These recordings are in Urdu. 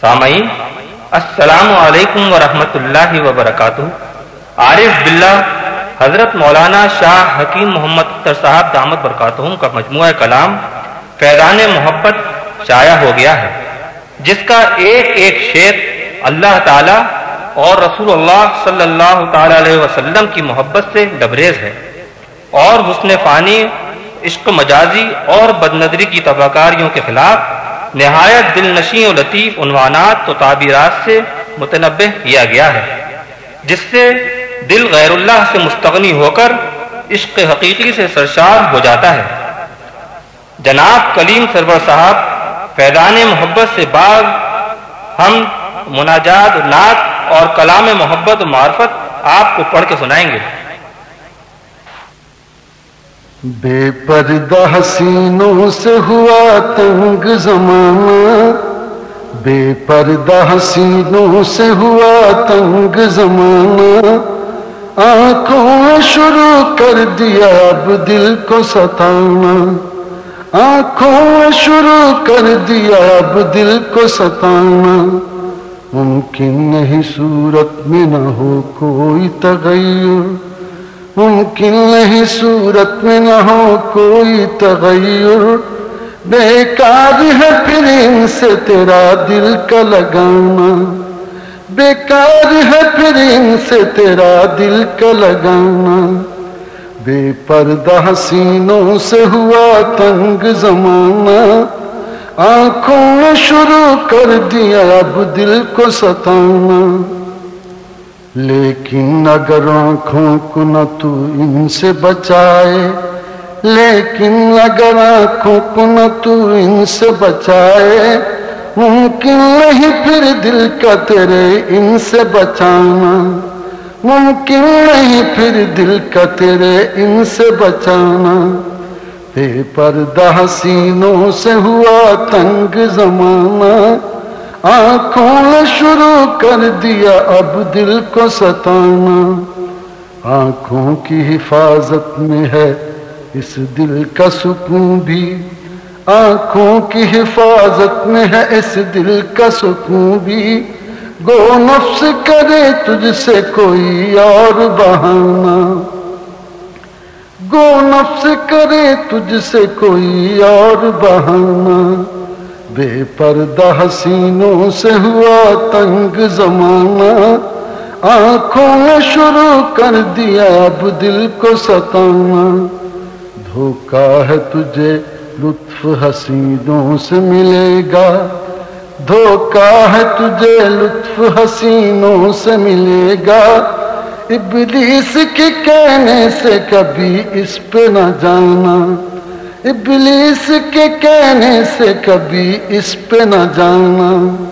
سامعین، السلام علیکم ورحمۃ اللہ وبرکاتہ۔ عارف باللہ، حضرت مولانا شاہ حکیم محمد اختر صاحب دامت برکاتہم کا مجموعہ کلام فیضان محبت شائع ہو گیا ہے، جس کا ایک ایک شعر اللہ تعالی اور رسول اللہ صلی اللہ تعالی علیہ وسلم کی محبت سے لبریز ہے۔ اور حسن فانی، عشق مجازی اور بدنظری کی تباکاریوں کے خلاف نہایت دل نشیں و لطیف عنوانات و تعبیرات سے متنبع کیا گیا ہے، جس سے دل غیر اللہ سے مستغنی ہو کر عشق حقیقی سے سرشار ہو جاتا ہے۔ جناب کلیم سرور صاحب، فیضان محبت سے بعض ہم مناجات، نعت اور کلام محبت و معرفت آپ کو پڑھ کے سنائیں گے۔ بے پردہ حسینوں سے ہوا تنگ زمانہ۔ بے پردہ حسینوں سے ہوا تنگ زمانہ۔ آنکھوں شروع کر دیا اب دل کو ستانا۔ آنکھوں شروع کر دیا اب دل کو ستانا۔ ممکن نہیں صورت میں نہ ہو کوئی تغیر۔ ممکن نہیں صورت میں نہ ہو کوئی تغیر۔ بیکار ہے پھر ان سے تیرا دل کا لگانا۔ بیکار ہے پھر ان سے تیرا دل کا لگانا۔ بے پردہ حسینوں سے ہوا تنگ زمانہ۔ آنکھوں میں شروع کر دیا اب دل کو ستانا۔ لیکن اگر آنکھوں کو نہ تو ان سے بچائے، لیکن اگر آنکھوں کو نہ تو ان سے بچائے، ممکن نہیں پھر دل کا تیرے ان سے بچانا، ممکن نہیں پھر دل کا تیرے ان سے بچانا۔ بے پردہ حسینوں سے ہوا تنگ زمانہ آنکھوں نے شروع کر دیا اب دل کو ستانا۔ آنکھوں کی حفاظت میں ہے اس دل کا سکون بھی۔ آنکھوں کی حفاظت میں ہے اس دل کا سکون بھی۔ گو نفس کرے تجھ سے کوئی اور بہانا گو نفس کرے تجھ سے کوئی اور بہانا بے پردہ حسینوں سے ہوا تنگ زمانہ۔ آنکھوں میں شروع کر دیا اب دل کو ستانا۔ دھوکا ہے تجھے لطف حسینوں سے ملے گا۔ دھوکا ہے تجھے لطف حسینوں سے ملے گا۔ ابلیس کے کہنے سے کبھی اس پہ نہ جانا۔ ابلیس کے کہنے سے کبھی اس پہ نہ جانا۔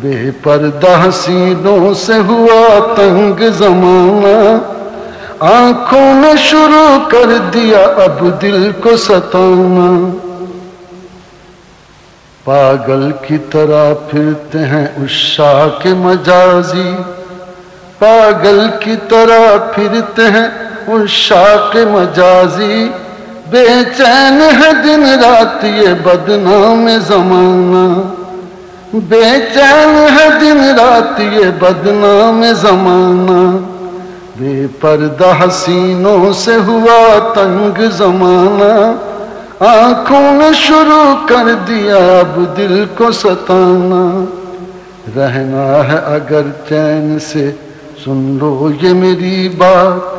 بے پردہ حسینوں سے ہوا تنگ زمانہ۔ آنکھوں نے شروع کر دیا اب دل کو ستانا۔ پاگل کی طرح پھرتے ہیں اس شاہ کے مجازی۔ پاگل کی طرح پھرتے ہیں اس شاہ کے مجازی۔ بے چین ہے دن رات یہ بدنام زمانہ۔ بے چین ہے دن رات یہ بدنام زمانہ۔ بے پردہ حسینوں سے ہوا تنگ زمانہ۔ آنکھوں نے شروع کر دیا اب دل کو ستانا۔ رہنا ہے اگر چین سے، سن لو یہ میری بات۔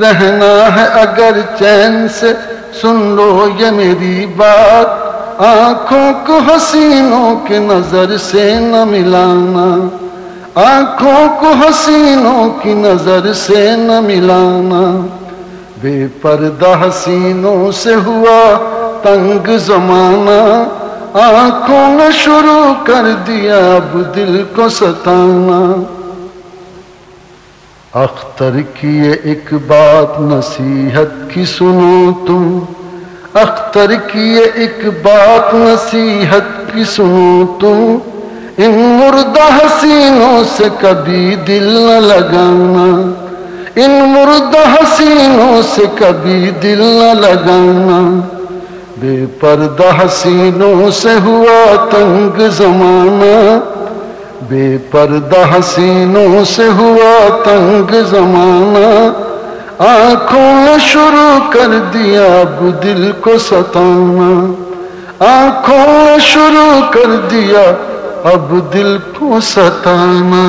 رہنا ہے اگر چین سے سن لو یہ میری بات۔ آنکھوں کو حسینوں کے نظر سے نہ ملانا۔ آنکھوں کو حسینوں کی نظر سے نہ ملانا۔ بے پردہ حسینوں سے ہوا تنگ زمانہ۔ آنکھوں نے شروع کر دیا اب دل کو ستانا۔ اختر کی یہ ایک بات نصیحت کی سنو تم۔ اختر کی یہ ایک بات نصیحت کی سنو تم۔ ان مردہ حسینوں سے کبھی دل نہ لگانا۔ ان مردہ حسینوں سے کبھی دل نہ لگانا۔ بے پردہ حسینوں سے ہوا تنگ زمانہ۔ بے پردہ حسینوں سے ہوا تنگ زمانہ، آنکھوں نے شروع کر دیا اب دل کو ستانا۔ آنکھوں نے شروع کر دیا اب دل کو ستانا۔